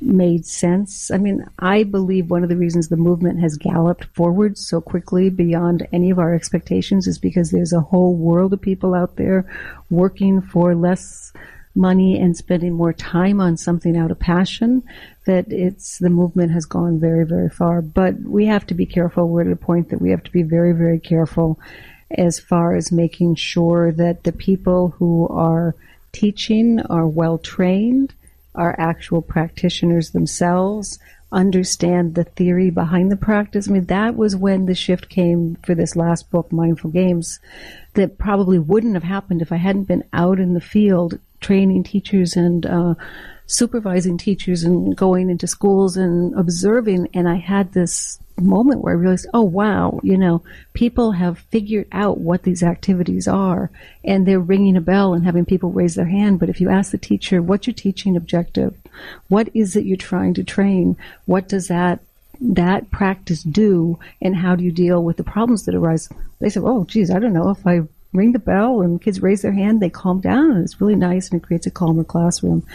made sense. I mean, I believe one of the reasons the movement has galloped forward so quickly beyond any of our expectations is because there's a whole world of people out there working for less money and spending more time on something out of passion that it's the movement has gone very very far but we have to be careful we're at a point that we have to be very very careful as far as making sure that the people who are teaching are well trained are actual practitioners themselves, understand the theory behind the practice. I mean, that was when the shift came for this last book, Mindful Games, that probably wouldn't have happened if I hadn't been out in the field training teachers and uh, supervising teachers and going into schools and observing. And I had this moment where I realized, oh wow, you know, people have figured out what these activities are and they're ringing a bell and having people raise their hand. But if you ask the teacher, what's your teaching objective? What is it you're trying to train? What does that that practice do and how do you deal with the problems that arise? They say, oh geez, I don't know if I ring the bell and kids raise their hand, they calm down and it's really nice and it creates a calmer classroom.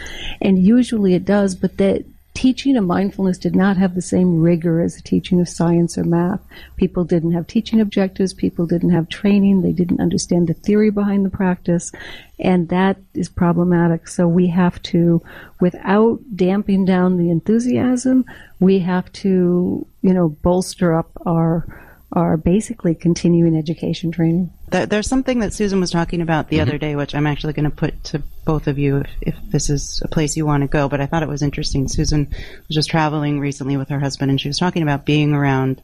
And usually it does, but that teaching of mindfulness did not have the same rigor as the teaching of science or math. People didn't have teaching objectives, people didn't have training, they didn't understand the theory behind the practice, and that is problematic. So we have to, without damping down the enthusiasm, we have to, you know, bolster up our are basically continuing education training. There's something that Susan was talking about the mm-hmm. other day, which I'm actually going to put to both of you if, if this is a place you want to go. But I thought it was interesting. Susan was just traveling recently with her husband, and she was talking about being around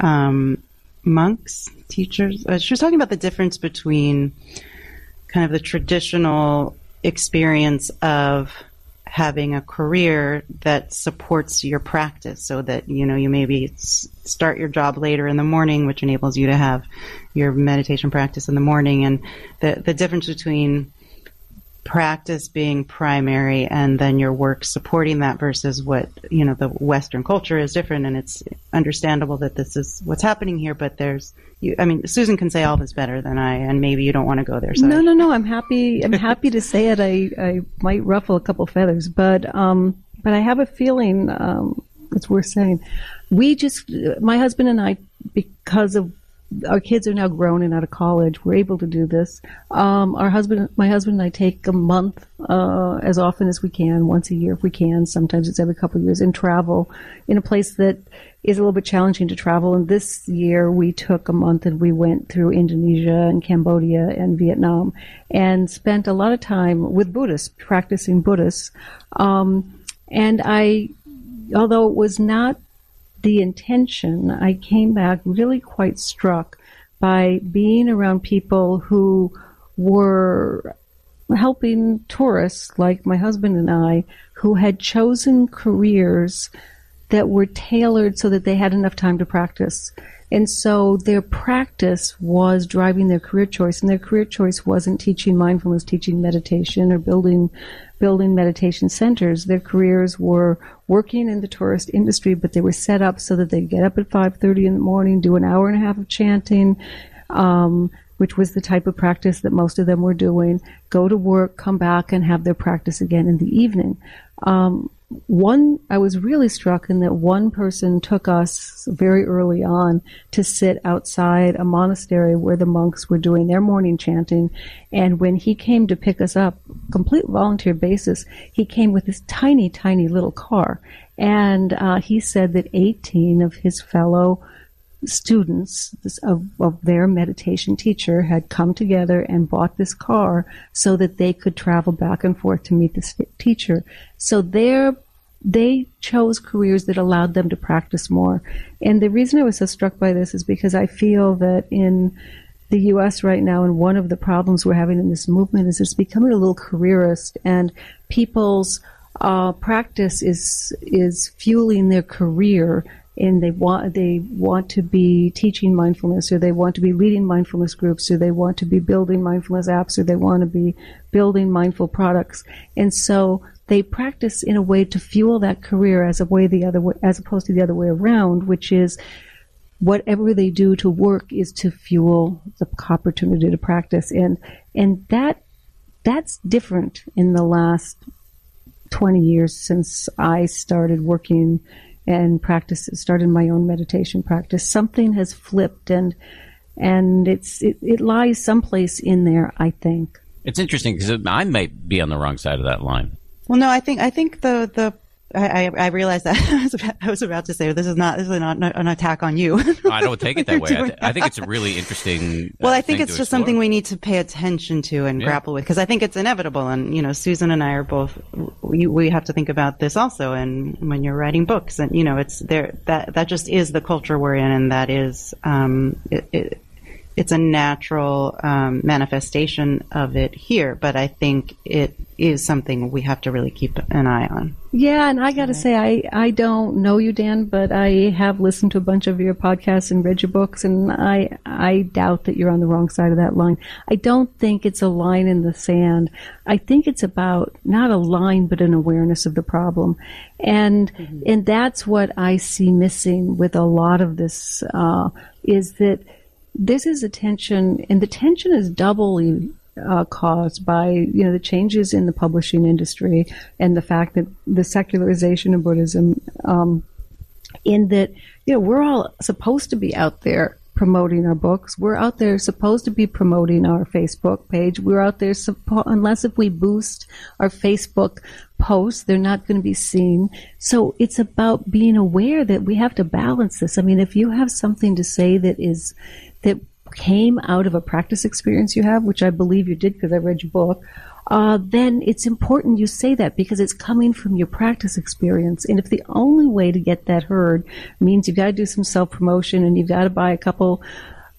um, monks, teachers. Uh, she was talking about the difference between kind of the traditional experience of having a career that supports your practice so that you know you maybe start your job later in the morning which enables you to have your meditation practice in the morning. And the the difference between practice being primary and then your work supporting that versus what you know the western culture is different and it's understandable that this is what's happening here but there's you, i mean susan can say all this better than i and maybe you don't want to go there so no no no i'm happy i'm happy to say it. I i might ruffle a couple feathers but um but i have a feeling um it's worth saying. We just my husband and i because of our kids are now grown and out of college. We're able to do this. Um, our husband, my husband and I take a month uh, as often as we can, once a year if we can. Sometimes it's every couple of years, and travel in a place that is a little bit challenging to travel. And this year we took a month and we went through Indonesia and Cambodia and Vietnam, and spent a lot of time with Buddhists, practicing Buddhists. Um, and I, although it was not the intention, I came back really quite struck by being around people who were helping tourists like my husband and I who had chosen careers that were tailored so that they had enough time to practice. And so their practice was driving their career choice, and their career choice wasn't teaching mindfulness, teaching meditation, or building building meditation centers. Their careers were working in the tourist industry, but they were set up so that they'd get up at 5.30 in the morning, do an hour and a half of chanting, um, which was the type of practice that most of them were doing, go to work, come back, and have their practice again in the evening. Um, one, I was really struck in that one person took us very early on to sit outside a monastery where the monks were doing their morning chanting. And when he came to pick us up, complete volunteer basis, he came with this tiny, tiny little car. And uh, he said that 18 of his fellow students of, of their meditation teacher had come together and bought this car so that they could travel back and forth to meet this teacher. So their they chose careers that allowed them to practice more. And the reason I was so struck by this is because I feel that in the U.S. right now, and one of the problems we're having in this movement is it's becoming a little careerist, and people's uh, practice is is fueling their career and they want they want to be teaching mindfulness or they want to be leading mindfulness groups or they want to be building mindfulness apps or they want to be building mindful products. And so they practice in a way to fuel that career as a way the other way, as opposed to the other way around which is whatever they do to work is to fuel the opportunity to practice. And and that that's different in the last 20 years since I started working and practice started my own meditation practice. Something has flipped and and it's it, it lies someplace in there i think. It's interesting because i might be on the wrong side of that line. Well no i think i think the the I, I, I realized that I was, about, I was about to say this is not this is not an attack on you. I don't take it that way. I, th- I, think it's a really interesting. well, I think it's just explore. something we need to pay attention to and yeah. grapple with because I think it's inevitable. And you know, Susan and I are both we, we have to think about this also. And when you're writing books, and you know, it's there that that just is the culture we're in, and that is um, it, it, it's a natural um, manifestation of it here. But I think it is something we have to really keep an eye on. Yeah, and I got to say, I, I don't know you, Dan, but I have listened to a bunch of your podcasts and read your books, and I I doubt that you're on the wrong side of that line. I don't think it's a line in the sand. I think it's about not a line, but an awareness of the problem, and mm-hmm. and that's what I see missing with a lot of this. Uh, is that this is a tension, and the tension is doubly uh, caused by you know the changes in the publishing industry and the fact that the secularization of Buddhism, um, in that you know we're all supposed to be out there promoting our books. We're out there supposed to be promoting our Facebook page. We're out there suppo- unless if we boost our Facebook posts, they're not going to be seen. So it's about being aware that we have to balance this. I mean, if you have something to say that is that came out of a practice experience you have, which I believe you did because I read your book, uh, then it's important you say that because it's coming from your practice experience. And if the only way to get that heard means you've got to do some self promotion and you've got to buy a couple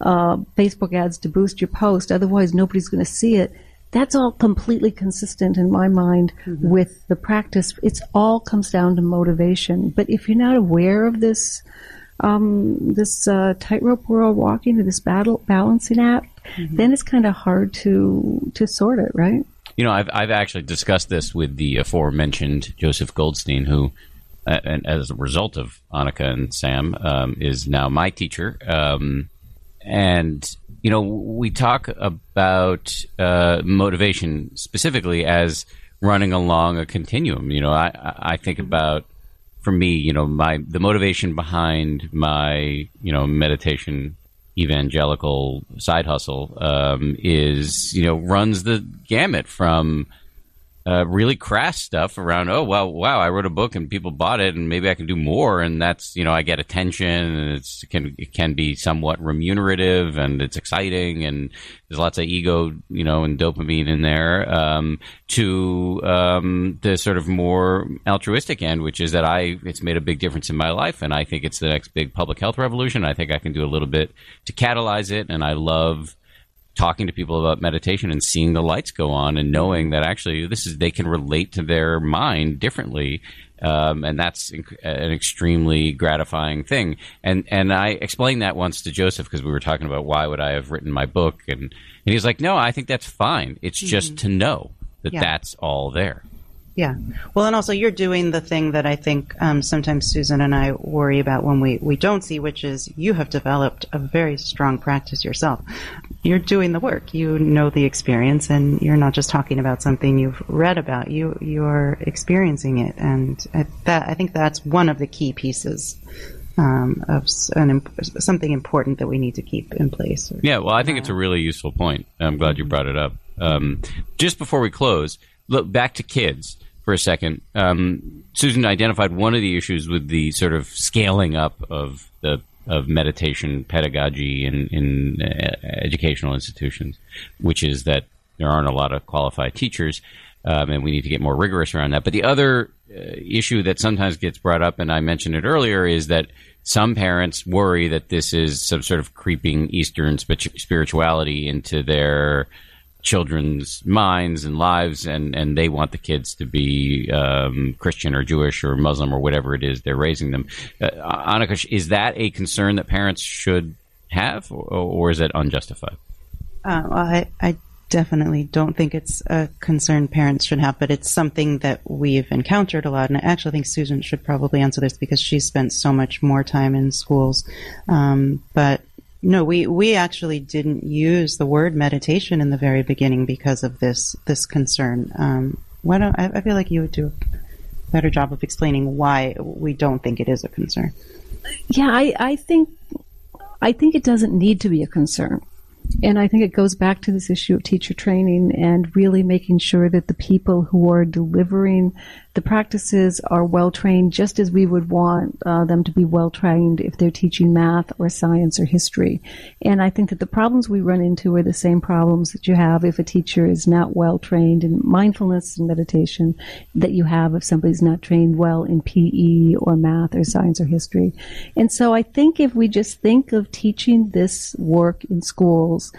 uh, Facebook ads to boost your post, otherwise nobody's going to see it, that's all completely consistent in my mind mm-hmm. with the practice. It's all comes down to motivation. But if you're not aware of this, um, this uh, tightrope we're all walking, this battle balancing act, mm-hmm. then it's kind of hard to to sort it, right? You know, I've I've actually discussed this with the aforementioned Joseph Goldstein, who, uh, and as a result of Annaka and Sam, um, is now my teacher. Um, and you know, we talk about uh, motivation specifically as running along a continuum. You know, I I think about for me, you know, my the motivation behind my you know meditation evangelical side hustle um, is you know runs the gamut from uh, really crass stuff around. Oh well, wow! I wrote a book and people bought it, and maybe I can do more, and that's you know I get attention, and it's it can it can be somewhat remunerative, and it's exciting, and there's lots of ego, you know, and dopamine in there. Um, to um, the sort of more altruistic end, which is that I it's made a big difference in my life, and I think it's the next big public health revolution. I think I can do a little bit to catalyze it, and I love talking to people about meditation and seeing the lights go on and knowing that actually this is they can relate to their mind differently um, and that's an extremely gratifying thing. And and I explained that once to Joseph because we were talking about why would I have written my book, and and he's like, no, I think that's fine. It's mm-hmm. just to know that yeah. that's all there. Yeah. Well, and also you're doing the thing that I think um, sometimes Susan and I worry about when we, we don't see, which is you have developed a very strong practice yourself. You're doing the work. You know the experience, and you're not just talking about something you've read about. You you're experiencing it, and that I think that's one of the key pieces um, of an, something important that we need to keep in place. Yeah, well, I think it's a really useful point. I'm glad you brought it up. Um, just before we close, look back to kids for a second. Um, Susan identified one of the issues with the sort of scaling up of the of meditation pedagogy in, in uh, educational institutions, which is that there aren't a lot of qualified teachers, um, and we need to get more rigorous around that. But the other uh, issue that sometimes gets brought up, and I mentioned it earlier, is that some parents worry that this is some sort of creeping Eastern spirituality into their children's minds and lives, and, and they want the kids to be um, Christian or Jewish or Muslim or whatever it is they're raising them. Uh, is that a concern that parents should have, or, or is it unjustified? Uh, well, I, I definitely don't think it's a concern parents should have, but it's something that we've encountered a lot. And I actually think Susan should probably answer this because she spent so much more time in schools. Um, but no, we, we actually didn't use the word meditation in the very beginning because of this this concern. Um, why don't I, I feel like you would do a better job of explaining why we don't think it is a concern. Yeah, I, I think I think it doesn't need to be a concern. And I think it goes back to this issue of teacher training and really making sure that the people who are delivering the practices are well trained, just as we would want uh, them to be well trained if they're teaching math or science or history. And I think that the problems we run into are the same problems that you have if a teacher is not well trained in mindfulness and meditation that you have if somebody's not trained well in PE or math or science or history. And so I think if we just think of teaching this work in schools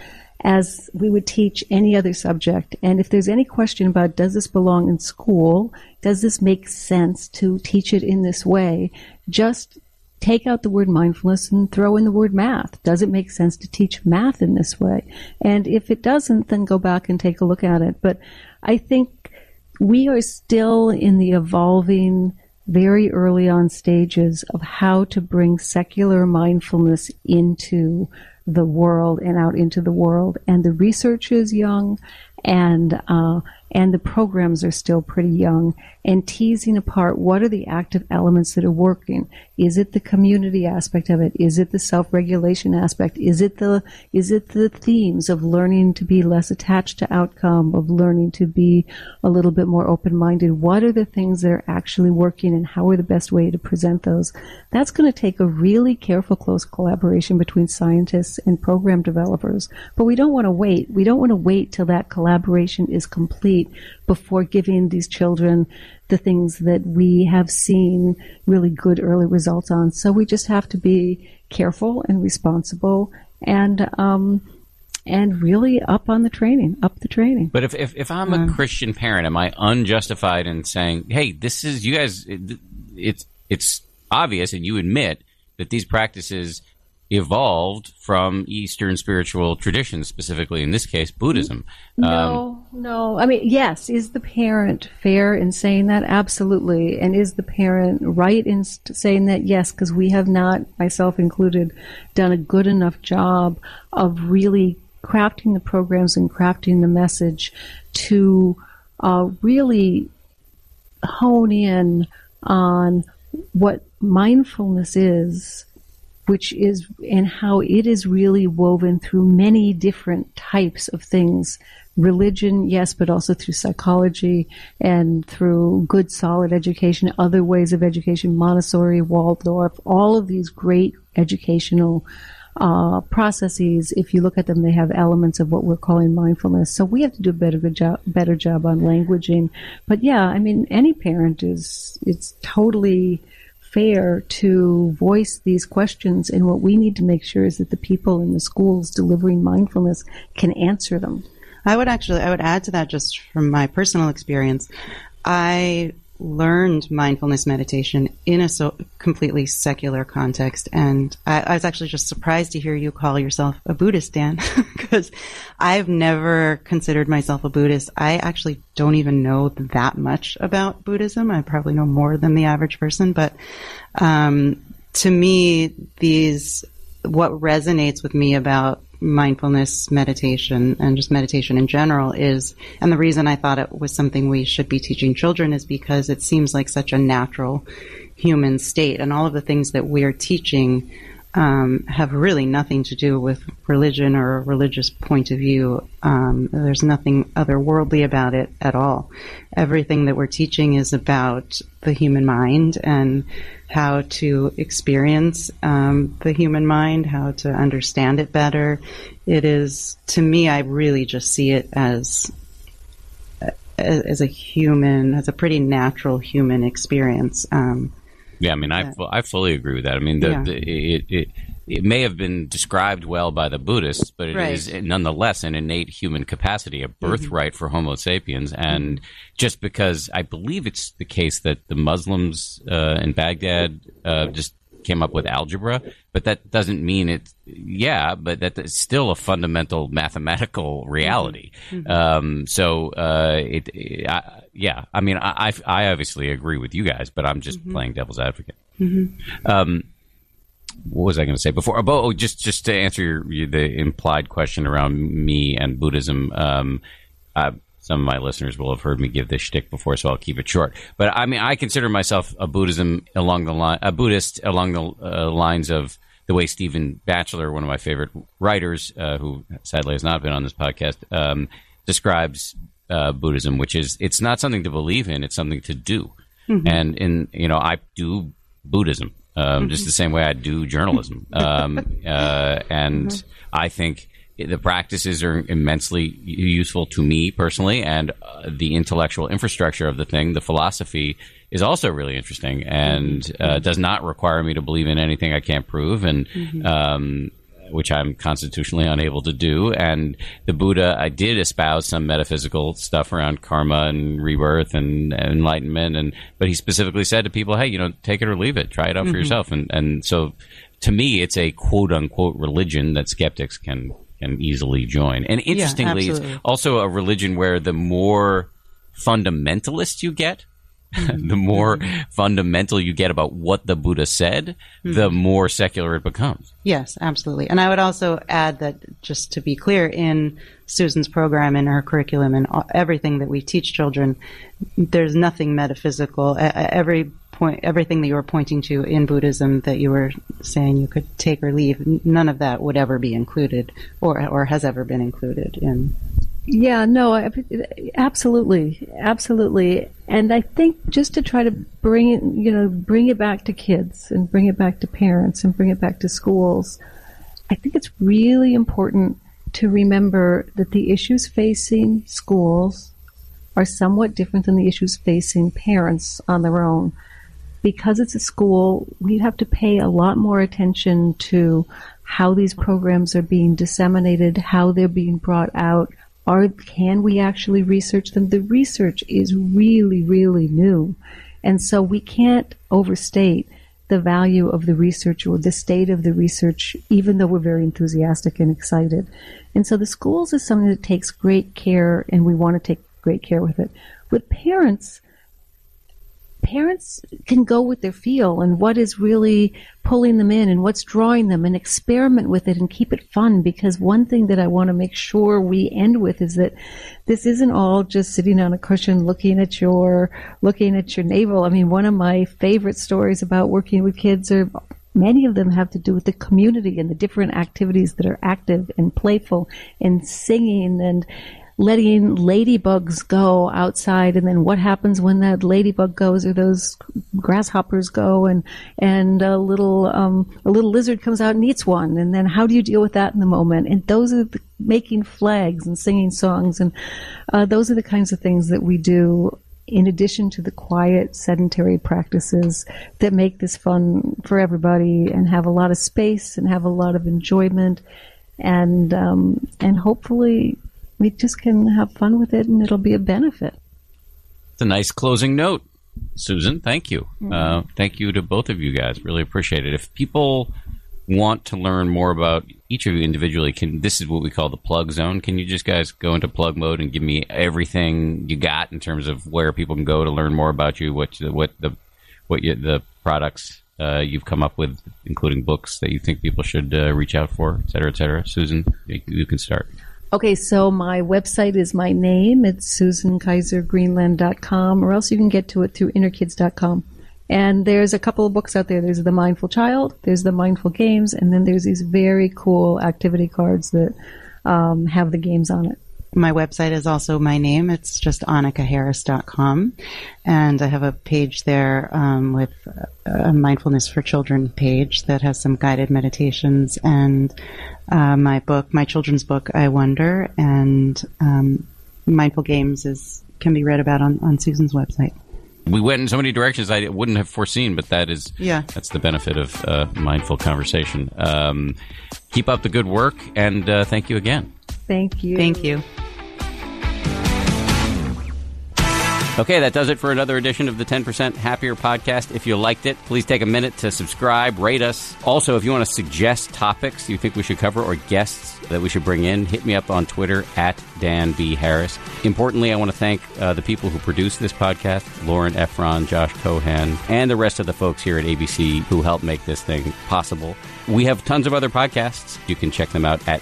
as we would teach any other subject. And if there's any question about does this belong in school, does this make sense to teach it in this way, just take out the word mindfulness and throw in the word math. Does it make sense to teach math in this way? And if it doesn't, then go back and take a look at it. But I think we are still in the evolving very early on stages of how to bring secular mindfulness into the world and out into the world. And the research is young, and uh, and the programs are still pretty young. And teasing apart what are the active elements that are working? Is it the community aspect of it? Is it the self-regulation aspect? Is it the is it the themes of learning to be less attached to outcome of learning to be a little bit more open-minded? What are the things that are actually working and how are the best way to present those? That's going to take a really careful close collaboration between scientists and program developers. But we don't want to wait. We don't want to wait till that collaboration is complete before giving these children the things that we have seen really good early results on. So we just have to be careful and responsible and um, and really up on the training, up the training. But if, if, if I'm a Christian parent, am I unjustified in saying, hey, this is, you guys, it, it's, it's obvious and you admit that these practices evolved from Eastern spiritual traditions, specifically in this case, Buddhism. No, um, no. I mean, yes, is the parent fair in saying that? Absolutely. And is the parent right in saying that? Yes, because we have not, myself included, done a good enough job of really crafting the programs and crafting the message to uh, really hone in on what mindfulness is which is and how it is really woven through many different types of things. Religion yes but also through psychology and through good solid education other ways of education montessori waldorf all of these great educational uh, processes. If you look at them they have elements of what we're calling mindfulness. So we have to do a better job better job on languaging. But yeah i mean any parent is it's totally fair to voice these questions. And what we need to make sure is that the people in the schools delivering mindfulness can answer them. I would actually, I would add to that just from my personal experience. I learned mindfulness meditation in a so completely secular context. And I, I, was actually just surprised to hear you call yourself a Buddhist, Dan, because I've never considered myself a Buddhist. I actually don't even know that much about Buddhism. I probably know more than the average person, but um, to me, these what resonates with me about mindfulness meditation and just meditation in general is, and the reason I thought it was something we should be teaching children is because it seems like such a natural human state. And all of the things that we're teaching um, have really nothing to do with religion or a religious point of view. Um, there's nothing otherworldly about it at all. Everything that we're teaching is about the human mind and how to experience um, the human mind, how to understand it better. It is, to me, I really just see it as as a human, as a pretty natural human experience. Um, yeah, I mean, I, I fully agree with that. I mean, the, yeah. the, it, it, it may have been described well by the Buddhists, but it right. is nonetheless an innate human capacity, a mm-hmm. birthright mm-hmm. for Homo sapiens. And mm-hmm. just because I believe it's the case that the Muslims uh, in Baghdad uh, just came up with algebra, but that doesn't mean it's yeah, but that's still a fundamental mathematical reality. Mm-hmm. Um, so uh, it, it I, yeah, I mean, I, I obviously agree with you guys, but I'm just mm-hmm. playing devil's advocate. Mm-hmm. Um, what was I going to say before? Oh, just just to answer your, your, the implied question around me and Buddhism. Um, uh, some of my listeners will have heard me give this shtick before, so I'll keep it short. But I mean, I consider myself a Buddhism along the line, a Buddhist along the uh, lines of the way Stephen Batchelor, one of my favorite writers, uh, who sadly has not been on this podcast, um, describes uh, Buddhism, which is it's not something to believe in; it's something to do. Mm-hmm. And in you know, I do Buddhism um, mm-hmm. just the same way I do journalism, um, uh, and mm-hmm. I think the practices are immensely useful to me personally, and uh, the intellectual infrastructure of the thing, the philosophy, is also really interesting and uh, mm-hmm. does not require me to believe in anything I can't prove. And mm-hmm. um, which I'm constitutionally unable to do. And the Buddha, I did espouse some metaphysical stuff around karma and rebirth and, and enlightenment, and but he specifically said to people, "Hey, you know, take it or leave it, try it out mm-hmm. for yourself." And and so, to me, it's a quote unquote religion that skeptics can can easily join. And interestingly, yeah, it's also a religion where the more fundamentalist you get, Mm-hmm. the more mm-hmm. fundamental you get about what the Buddha said, mm-hmm. the more secular it becomes. Yes, absolutely. And I would also add that, just to be clear, in Susan's program, in her curriculum, and everything that we teach children, there's nothing metaphysical. Every point, everything that you were pointing to in Buddhism that you were saying you could take or leave, none of that would ever be included, or or has ever been included in yeah, no, absolutely, absolutely. And I think just to try to bring it, you know, bring it back to kids and bring it back to parents and bring it back to schools, I think it's really important to remember that the issues facing schools are somewhat different than the issues facing parents on their own. Because it's a school, we have to pay a lot more attention to how these programs are being disseminated, how they're being brought out. Are, can we actually research them? The research is really, really new. And so we can't overstate the value of the research or the state of the research, even though we're very enthusiastic and excited. And so the schools is something that takes great care, and we want to take great care with it. With parents, parents can go with their feel and what is really pulling them in and what's drawing them and experiment with it and keep it fun because one thing that I want to make sure we end with is that this isn't all just sitting on a cushion looking at your looking at your navel. I mean, one of my favorite stories about working with kids are many of them have to do with the community and the different activities that are active and playful and singing and letting ladybugs go outside and then what happens when that ladybug goes or those grasshoppers go and and a little um, a little lizard comes out and eats one and then how do you deal with that in the moment? And those are the, making flags and singing songs and uh, those are the kinds of things that we do in addition to the quiet sedentary practices that make this fun for everybody and have a lot of space and have a lot of enjoyment. And um, and hopefully we just can have fun with it and it'll be a benefit. It's a nice closing note. Susan, thank you. Mm-hmm. Uh, thank you to both of you guys. Really appreciate it. If people want to learn more about each of you individually, can this is what we call the plug zone. Can you just guys go into plug mode and give me everything you got in terms of where people can go to learn more about you, what what the what you, the products uh, you've come up with, including books that you think people should uh, reach out for, et cetera, et cetera. Susan, you, you can start. Okay, so my website is my name. It's susankaisergreenland.com, or else you can get to it through innerkids.com. And there's a couple of books out there. There's The Mindful Child, there's The Mindful Games, and then there's these very cool activity cards that um, have the games on it. My website is also my name. It's just annakaharris.com. And I have a page there um, with a mindfulness for children page that has some guided meditations and uh, my book, my children's book, I Wonder, and um, Mindful Games is can be read about on, on Susan's website. We went in so many directions I wouldn't have foreseen, but that is yeah. that's the benefit of uh, mindful conversation. Um, keep up the good work, and uh, thank you again. Thank you. Thank you. Okay, that does it for another edition of the 10% Happier podcast. If you liked it, please take a minute to subscribe, rate us. Also, if you want to suggest topics you think we should cover or guests that we should bring in, hit me up on Twitter at Dan B. Harris. Importantly, I want to thank uh, the people who produce this podcast Lauren Efron, Josh Cohan, and the rest of the folks here at ABC who helped make this thing possible. We have tons of other podcasts. You can check them out at